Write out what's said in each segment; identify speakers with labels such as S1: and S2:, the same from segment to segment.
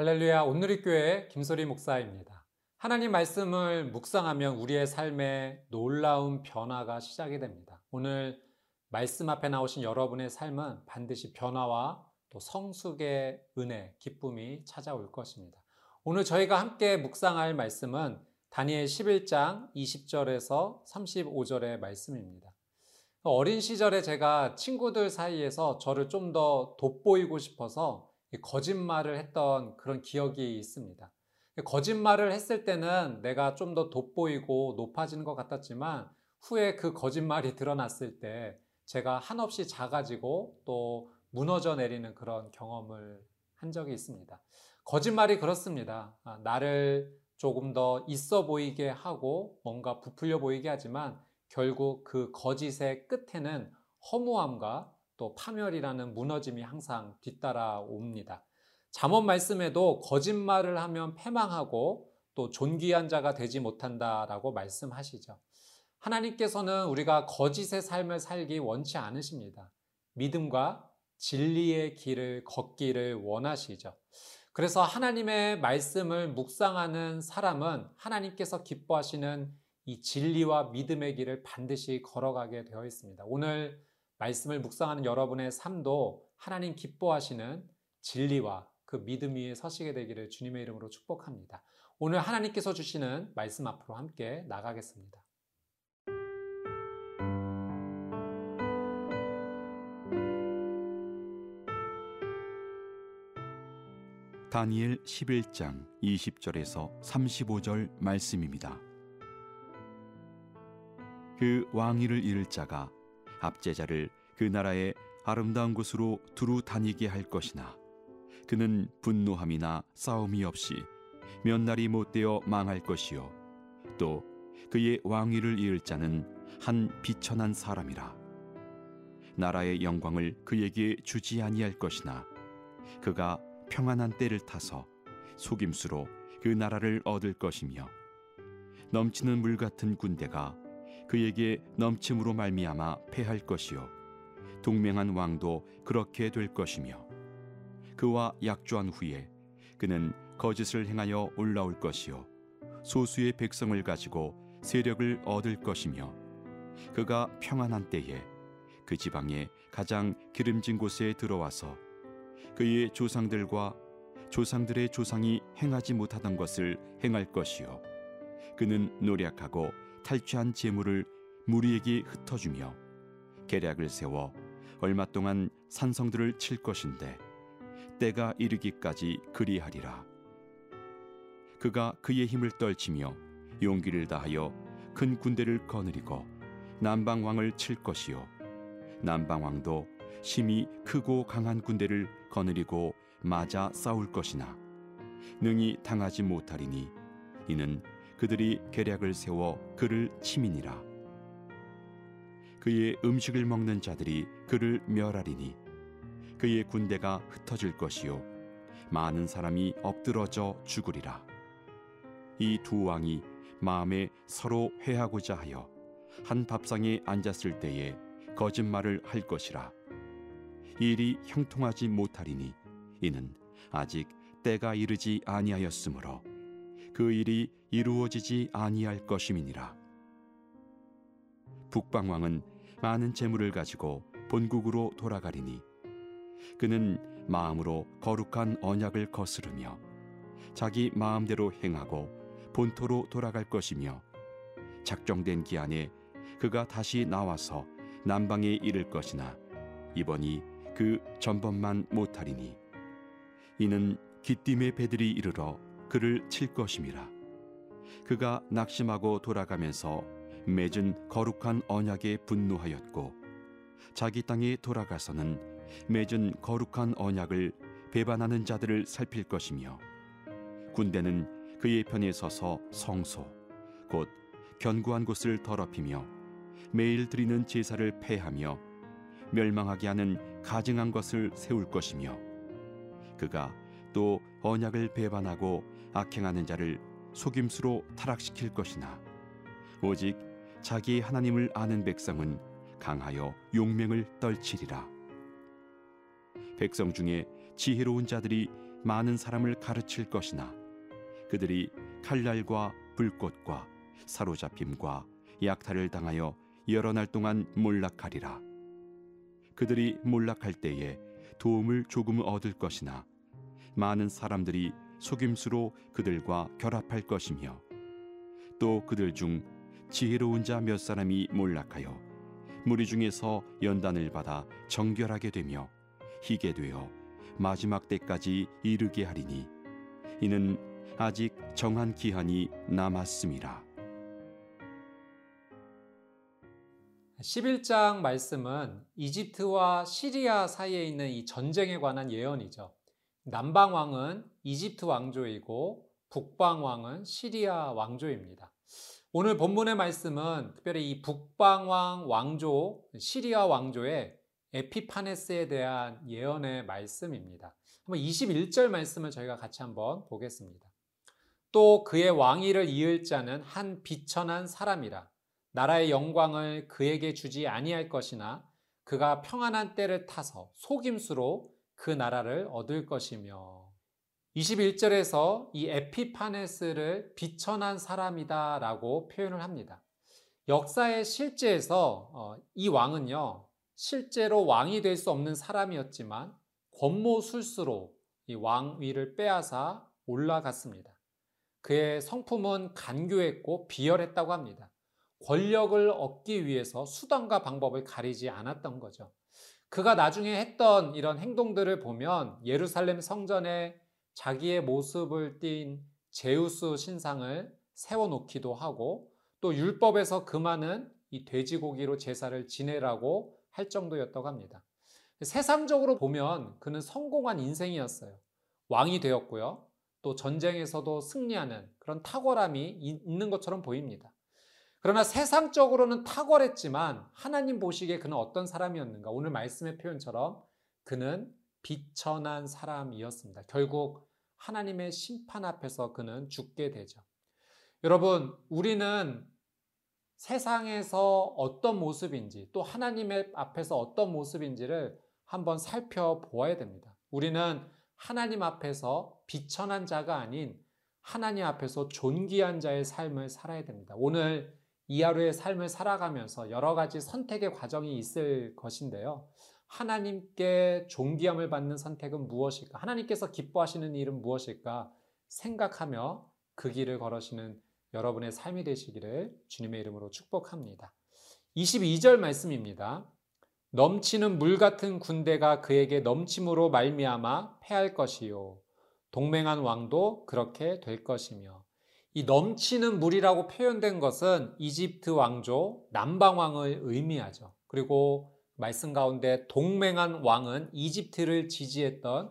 S1: 할렐루야 온누리교회 김소리 목사입니다. 하나님 말씀을 묵상하면 우리의 삶에 놀라운 변화가 시작이 됩니다. 오늘 말씀 앞에 나오신 여러분의 삶은 반드시 변화와 또 성숙의 은혜, 기쁨이 찾아올 것입니다. 오늘 저희가 함께 묵상할 말씀은 다니엘 11장 20절에서 35절의 말씀입니다. 어린 시절에 제가 친구들 사이에서 저를 좀 더 돋보이고 싶어서 거짓말을 했던 그런 기억이 있습니다. 거짓말을 했을 때는 내가 좀 더 돋보이고 높아지는 것 같았지만 후에 그 거짓말이 드러났을 때 제가 한없이 작아지고 또 무너져 내리는 그런 경험을 한 적이 있습니다. 거짓말이 그렇습니다. 아, 나를 조금 더 있어 보이게 하고 뭔가 부풀려 보이게 하지만 결국 그 거짓의 끝에는 허무함과 또 파멸이라는 무너짐이 항상 뒤따라 옵니다. 잠언 말씀에도 거짓말을 하면 패망하고 또 존귀한 자가 되지 못한다라고 말씀하시죠. 하나님께서는 우리가 거짓의 삶을 살기 원치 않으십니다. 믿음과 진리의 길을 걷기를 원하시죠. 그래서 하나님의 말씀을 묵상하는 사람은 하나님께서 기뻐하시는 이 진리와 믿음의 길을 반드시 걸어가게 되어 있습니다. 오늘 말씀을 묵상하는 여러분의 삶도 하나님 기뻐하시는 진리와 그 믿음 위에 서시게 되기를 주님의 이름으로 축복합니다. 오늘 하나님께서 주시는 말씀 앞으로 함께 나가겠습니다.
S2: 다니엘 11장 20절에서 35절 말씀입니다. 그 왕위를 잃을 자가 압제자를 그 나라의 아름다운 곳으로 두루 다니게 할 것이나 그는 분노함이나 싸움이 없이 몇 날이 못되어 망할 것이요. 또 그의 왕위를 이을 자는 한 비천한 사람이라. 나라의 영광을 그에게 주지 아니할 것이나 그가 평안한 때를 타서 속임수로 그 나라를 얻을 것이며 넘치는 물 같은 군대가 그에게 넘침으로 말미암아 패할 것이요 동맹한 왕도 그렇게 될 것이며 그와 약조한 후에 그는 거짓을 행하여 올라올 것이요 소수의 백성을 가지고 세력을 얻을 것이며 그가 평안한 때에 그 지방의 가장 기름진 곳에 들어와서 그의 조상들과 조상들의 조상이 행하지 못하던 것을 행할 것이요 그는 노력하고 탈취한 재물을 무리에게 흩어주며 계략을 세워 얼마 동안 산성들을 칠 것인데 때가 이르기까지 그리하리라. 그가 그의 힘을 떨치며 용기를 다하여 큰 군대를 거느리고 남방 왕을 칠 것이요 남방 왕도 심히 크고 강한 군대를 거느리고 맞아 싸울 것이나 능히 당하지 못하리니 이는 그들이 계략을 세워 그를 치민이라 그의 음식을 먹는 자들이 그를 멸하리니 그의 군대가 흩어질 것이요 많은 사람이 엎드러져 죽으리라 이 두 왕이 마음에 서로 회하고자 하여 한 밥상에 앉았을 때에 거짓말을 할 것이라 일이 형통하지 못하리니 이는 아직 때가 이르지 아니하였으므로 그 일이 이루어지지 아니할 것임이니라. 북방왕은 많은 재물을 가지고 본국으로 돌아가리니 그는 마음으로 거룩한 언약을 거스르며 자기 마음대로 행하고 본토로 돌아갈 것이며 작정된 기한에 그가 다시 나와서 남방에 이를 것이나 이번이 그 전번만 못하리니 이는 기띔의 배들이 이르러 그를 칠 것임이라. 그가 낙심하고 돌아가면서 맺은 거룩한 언약에 분노하였고 자기 땅에 돌아가서는 맺은 거룩한 언약을 배반하는 자들을 살필 것이며 군대는 그의 편에 서서 성소 곧 견고한 곳을 더럽히며 매일 드리는 제사를 폐하며 멸망하게 하는 가증한 것을 세울 것이며 그가 또 언약을 배반하고 악행하는 자를 속임수로 타락시킬 것이나 오직 자기 하나님을 아는 백성은 강하여 용맹을 떨치리라 백성 중에 지혜로운 자들이 많은 사람을 가르칠 것이나 그들이 칼날과 불꽃과 사로잡힘과 약탈을 당하여 여러 날 동안 몰락하리라. 그들이 몰락할 때에 도움을 조금 얻을 것이나 많은 사람들이 속임수로 그들과 결합할 것이며 또 그들 중 지혜로운 자 몇 사람이 몰락하여 무리 중에서 연단을 받아 정결하게 되며 희게 되어 마지막 때까지 이르게 하리니 이는 아직 정한 기한이 남았음이라.
S1: 11장 말씀은 이집트와 시리아 사이에 있는 이 전쟁에 관한 예언이죠. 남방 왕은 이집트 왕조이고 북방 왕은 시리아 왕조입니다. 오늘 본문의 말씀은 특별히 이 북방 왕 왕조, 시리아 왕조의 에피파네스에 대한 예언의 말씀입니다. 한번 21절 말씀을 저희가 같이 한번 보겠습니다. 또 그의 왕위를 이을 자는 한 비천한 사람이라 나라의 영광을 그에게 주지 아니할 것이나 그가 평안한 때를 타서 속임수로 그 나라를 얻을 것이며 21절에서 이 에피파네스를 비천한 사람이다 라고 표현을 합니다. 역사의 실제에서 어, 이 왕은요 실제로 왕이 될 수 없는 사람이었지만 권모술수로 이 왕위를 빼앗아 올라갔습니다. 그의 성품은 간교했고 비열했다고 합니다. 권력을 얻기 위해서 수단과 방법을 가리지 않았던 거죠. 그가 나중에 했던 이런 행동들을 보면 예루살렘 성전에 자기의 모습을 띈 제우스 신상을 세워놓기도 하고 또 율법에서 그 많은 이 돼지고기로 제사를 지내라고 할 정도였다고 합니다. 세상적으로 보면 그는 성공한 인생이었어요. 왕이 되었고요. 또 전쟁에서도 승리하는 그런 탁월함이 있는 것처럼 보입니다. 그러나 세상적으로는 탁월했지만 하나님 보시기에 그는 어떤 사람이었는가? 오늘 말씀의 표현처럼 그는 비천한 사람이었습니다. 결국 하나님의 심판 앞에서 그는 죽게 되죠. 여러분, 우리는 세상에서 어떤 모습인지 또 하나님의 앞에서 어떤 모습인지를 한번 살펴보아야 됩니다. 우리는 하나님 앞에서 비천한 자가 아닌 하나님 앞에서 존귀한 자의 삶을 살아야 됩니다. 오늘 이 하루의 삶을 살아가면서 여러 가지 선택의 과정이 있을 것인데요. 하나님께 존귀함을 받는 선택은 무엇일까? 하나님께서 기뻐하시는 일은 무엇일까? 생각하며 그 길을 걸으시는 여러분의 삶이 되시기를 주님의 이름으로 축복합니다. 22절 말씀입니다. 넘치는 물 같은 군대가 그에게 넘침으로 말미암아 패할 것이요 동맹한 왕도 그렇게 될 것이며 이 넘치는 물이라고 표현된 것은 이집트 왕조 남방 왕을 의미하죠. 그리고 말씀 가운데 동맹한 왕은 이집트를 지지했던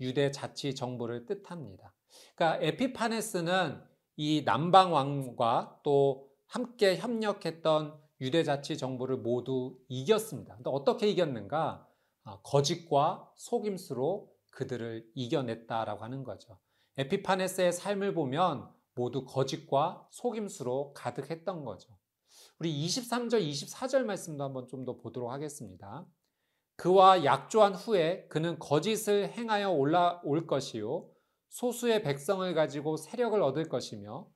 S1: 유대 자치 정부를 뜻합니다. 그러니까 에피파네스는 이 남방 왕과 또 함께 협력했던 유대 자치 정부를 모두 이겼습니다. 근데 어떻게 이겼는가? 아, 거짓과 속임수로 그들을 이겨냈다라고 하는 거죠. 에피파네스의 삶을 보면 모두 거짓과 속임수로 가득했던 거죠. 우리 23절, 24절 말씀도 한번 좀 더 보도록 하겠습니다. 그와 약조한 후에 그는 거짓을 행하여 올라올 것이요. 소수의 백성을 가지고 세력을 얻을 것이며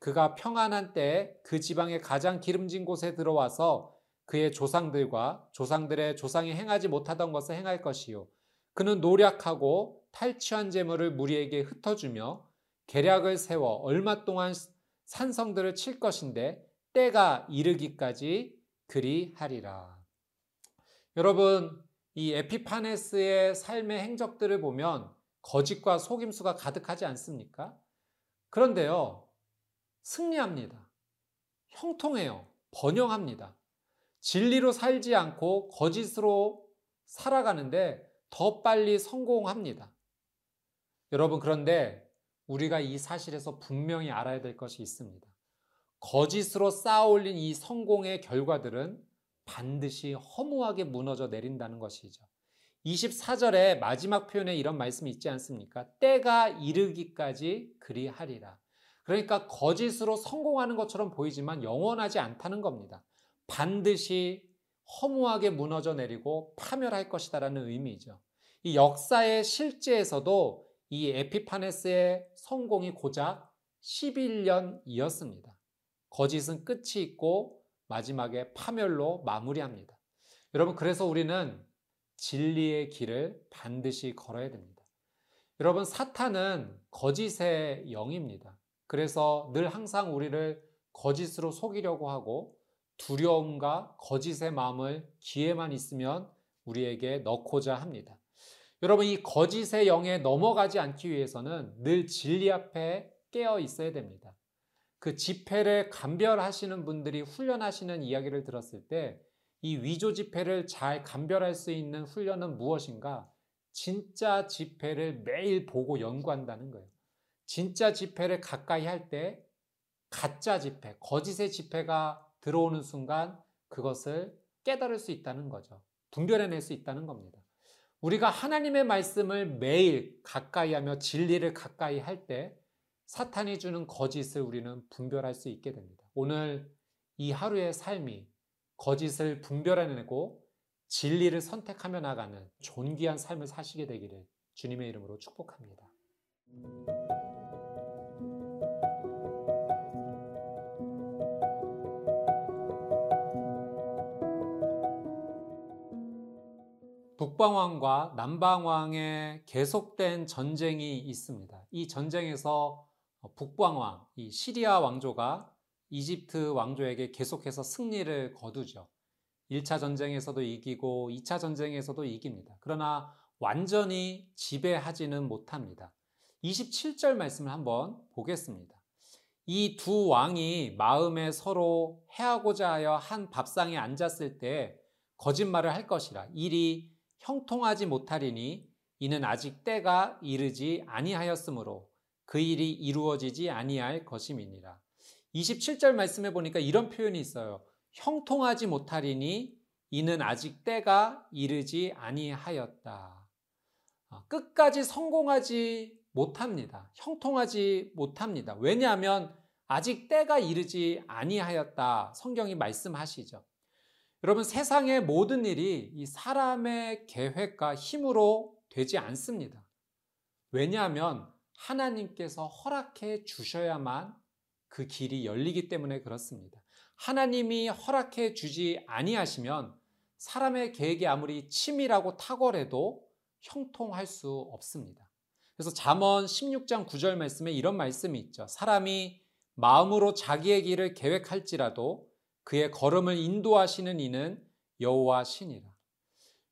S1: 그가 평안한 때에 그 지방의 가장 기름진 곳에 들어와서 그의 조상들과 조상들의 조상이 행하지 못하던 것을 행할 것이요. 그는 노력하고 탈취한 재물을 무리에게 흩어주며 계략을 세워 얼마 동안 산성들을 칠 것인데 때가 이르기까지 그리하리라. 여러분, 이 에피파네스의 삶의 행적들을 보면 거짓과 속임수가 가득하지 않습니까? 그런데요, 승리합니다. 형통해요. 번영합니다. 진리로 살지 않고 거짓으로 살아가는데 더 빨리 성공합니다. 여러분, 그런데 우리가 이 사실에서 분명히 알아야 될 것이 있습니다. 거짓으로 쌓아올린 이 성공의 결과들은 반드시 허무하게 무너져 내린다는 것이죠. 24절에 마지막 표현에 이런 말씀이 있지 않습니까? 때가 이르기까지 그리하리라. 그러니까 거짓으로 성공하는 것처럼 보이지만 영원하지 않다는 겁니다. 반드시 허무하게 무너져 내리고 파멸할 것이다라는 의미죠. 이 역사의 실제에서도 이 에피파네스의 성공이 고작 11년이었습니다. 거짓은 끝이 있고 마지막에 파멸로 마무리합니다. 여러분, 그래서 우리는 진리의 길을 반드시 걸어야 됩니다. 여러분, 사탄은 거짓의 영입니다. 그래서 늘 항상 우리를 거짓으로 속이려고 하고 두려움과 거짓의 마음을 기회만 있으면 우리에게 넣고자 합니다. 여러분, 이 거짓의 영에 넘어가지 않기 위해서는 늘 진리 앞에 깨어 있어야 됩니다. 그 집회를 감별하시는 분들이 훈련하시는 이야기를 들었을 때 이 위조 집회를 잘 감별할 수 있는 훈련은 무엇인가? 진짜 집회를 매일 보고 연구한다는 거예요. 진짜 집회를 가까이 할 때 가짜 집회, 거짓의 집회가 들어오는 순간 그것을 깨달을 수 있다는 거죠. 분별해낼 수 있다는 겁니다. 우리가 하나님의 말씀을 매일 가까이 하며 진리를 가까이 할 때 사탄이 주는 거짓을 우리는 분별할 수 있게 됩니다. 오늘 이 하루의 삶이 거짓을 분별해내고 진리를 선택하며 나가는 존귀한 삶을 사시게 되기를 주님의 이름으로 축복합니다. 북방왕과 남방왕의 계속된 전쟁이 있습니다. 이 전쟁에서 북방왕, 이 시리아 왕조가 이집트 왕조에게 계속해서 승리를 거두죠. 1차 전쟁에서도 이기고 2차 전쟁에서도 이깁니다. 그러나 완전히 지배하지는 못합니다. 27절 말씀을 한번 보겠습니다. 이 두 왕이 마음에 서로 해하고자 하여 한 밥상에 앉았을 때 거짓말을 할 것이라 일이 형통하지 못하리니 이는 아직 때가 이르지 아니하였으므로 그 일이 이루어지지 아니할 것임이니라. 27절 말씀에 보니까 이런 표현이 있어요. 형통하지 못하리니 이는 아직 때가 이르지 아니하였다. 끝까지 성공하지 못합니다. 형통하지 못합니다. 왜냐하면 아직 때가 이르지 아니하였다. 성경이 말씀하시죠. 여러분 세상의 모든 일이 이 사람의 계획과 힘으로 되지 않습니다. 왜냐하면 하나님께서 허락해 주셔야만 그 길이 열리기 때문에 그렇습니다. 하나님이 허락해 주지 아니하시면 사람의 계획이 아무리 치밀하고 탁월해도 형통할 수 없습니다. 그래서 잠언 16장 9절 말씀에 이런 말씀이 있죠. 사람이 마음으로 자기의 길을 계획할지라도 그의 걸음을 인도하시는 이는 여호와 신이라.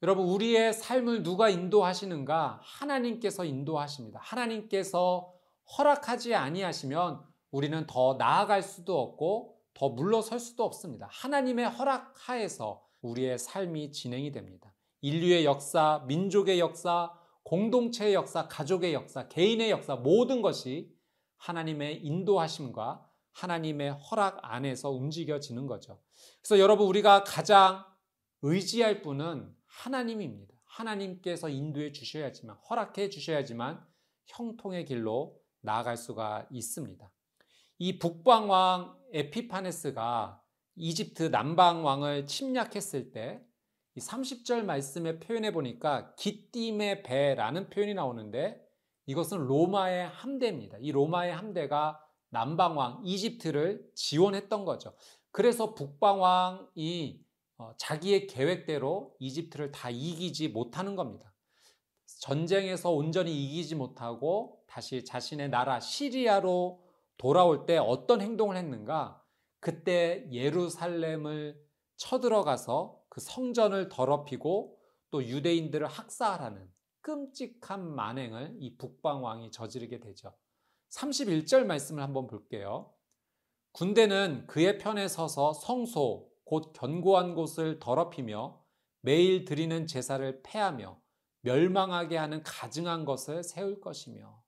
S1: 여러분 우리의 삶을 누가 인도하시는가? 하나님께서 인도하십니다. 하나님께서 허락하지 아니하시면 우리는 더 나아갈 수도 없고 더 물러설 수도 없습니다. 하나님의 허락하에서 우리의 삶이 진행이 됩니다. 인류의 역사, 민족의 역사, 공동체의 역사, 가족의 역사, 개인의 역사 모든 것이 하나님의 인도하심과 하나님의 허락 안에서 움직여지는 거죠. 그래서 여러분 우리가 가장 의지할 분은 하나님입니다. 하나님께서 인도해 주셔야지만 허락해 주셔야지만 형통의 길로 나아갈 수가 있습니다. 이 북방왕 에피파네스가 이집트 남방왕을 침략했을 때 30절 말씀에 표현해 보니까 기띔의 배라는 표현이 나오는데 이것은 로마의 함대입니다. 이 로마의 함대가 남방왕 이집트를 지원했던 거죠. 그래서 북방왕이 어, 자기의 계획대로 이집트를 다 이기지 못하는 겁니다. 전쟁에서 온전히 이기지 못하고 다시 자신의 나라 시리아로 돌아올 때 어떤 행동을 했는가? 그때 예루살렘을 쳐들어가서 그 성전을 더럽히고 또 유대인들을 학살하는 끔찍한 만행을 이 북방왕이 저지르게 되죠. 31절 말씀을 한번 볼게요. 군대는 그의 편에 서서 성소, 곧 견고한 곳을 더럽히며 매일 드리는 제사를 패하며 멸망하게 하는 가증한 것을 세울 것이며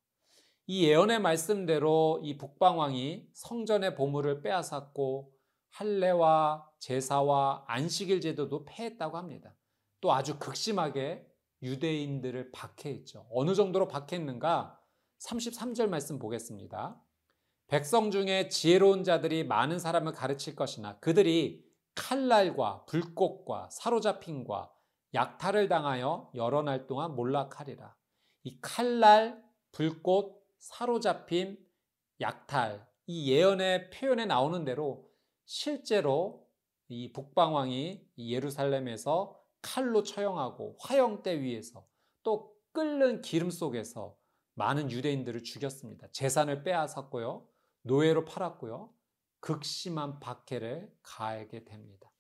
S1: 이 예언의 말씀대로 이 북방왕이 성전의 보물을 빼앗았고 할례와 제사와 안식일 제도도 폐했다고 합니다. 또 아주 극심하게 유대인들을 박해했죠. 어느 정도로 박해했는가? 33절 말씀 보겠습니다. 백성 중에 지혜로운 자들이 많은 사람을 가르칠 것이나 그들이 칼날과 불꽃과 사로잡힘과 약탈을 당하여 여러 날 동안 몰락하리라. 이 칼날, 불꽃, 사로잡힘, 약탈 이 예언의 표현에 나오는 대로 실제로 이 북방왕이 이 예루살렘에서 칼로 처형하고 화형대 위에서 또 끓는 기름 속에서 많은 유대인들을 죽였습니다. 재산을 빼앗았고요. 노예로 팔았고요. 극심한 박해를 가하게 됩니다.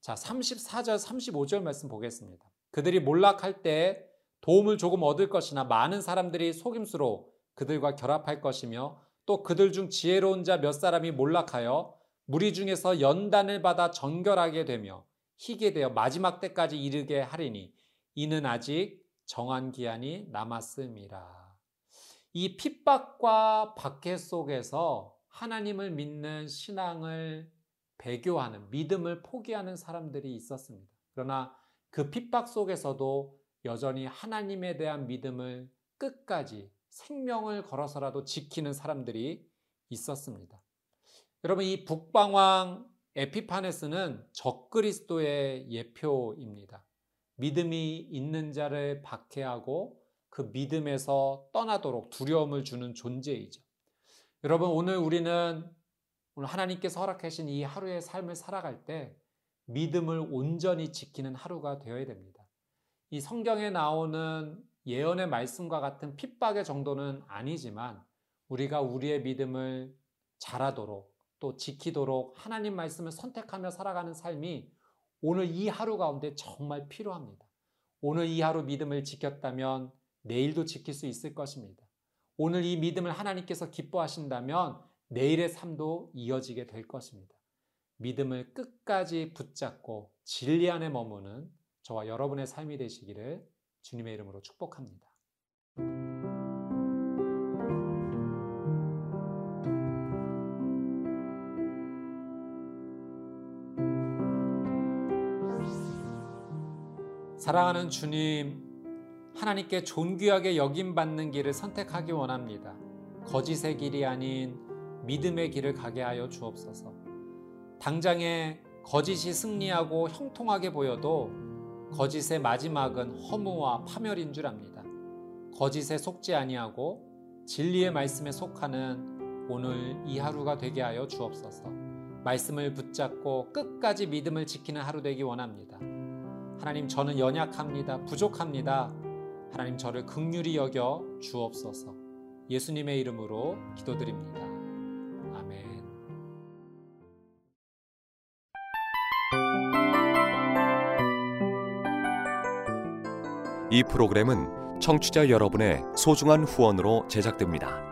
S1: 자, 34절, 35절 말씀 보겠습니다. 그들이 몰락할 때 도움을 조금 얻을 것이나 많은 사람들이 속임수로 그들과 결합할 것이며 또 그들 중 지혜로운 자 몇 사람이 몰락하여 무리 중에서 연단을 받아 정결하게 되며 희게 되어 마지막 때까지 이르게 하리니 이는 아직 정한 기한이 남았음이라. 이 핍박과 박해 속에서 하나님을 믿는 신앙을 배교하는 믿음을 포기하는 사람들이 있었습니다. 그러나 그 핍박 속에서도 여전히 하나님에 대한 믿음을 끝까지 생명을 걸어서라도 지키는 사람들이 있었습니다. 여러분 이 북방왕 에피파네스는 적그리스도의 예표입니다. 믿음이 있는 자를 박해하고 그 믿음에서 떠나도록 두려움을 주는 존재이죠. 여러분 오늘 우리는 오늘 하나님께서 허락하신 이 하루의 삶을 살아갈 때 믿음을 온전히 지키는 하루가 되어야 됩니다. 이 성경에 나오는 예언의 말씀과 같은 핍박의 정도는 아니지만 우리가 우리의 믿음을 잘하도록 또 지키도록 하나님 말씀을 선택하며 살아가는 삶이 오늘 이 하루 가운데 정말 필요합니다. 오늘 이 하루 믿음을 지켰다면 내일도 지킬 수 있을 것입니다. 오늘 이 믿음을 하나님께서 기뻐하신다면 내일의 삶도 이어지게 될 것입니다. 믿음을 끝까지 붙잡고 진리 안에 머무는 저와 여러분의 삶이 되시기를 주님의 이름으로 축복합니다. 사랑하는 주님, 하나님께 존귀하게 여김받는 길을 선택하기 원합니다. 거짓의 길이 아닌 믿음의 길을 가게 하여 주옵소서. 당장에 거짓이 승리하고 형통하게 보여도 거짓의 마지막은 허무와 파멸인 줄 압니다. 거짓에 속지 아니하고 진리의 말씀에 속하는 오늘 이 하루가 되게 하여 주옵소서. 말씀을 붙잡고 끝까지 믿음을 지키는 하루 되기 원합니다. 하나님 저는 연약합니다. 부족합니다. 하나님 저를 극률히 여겨 주옵소서. 예수님의 이름으로 기도드립니다. 아멘.
S3: 이 프로그램은 청취자 여러분의 소중한 후원으로 제작됩니다.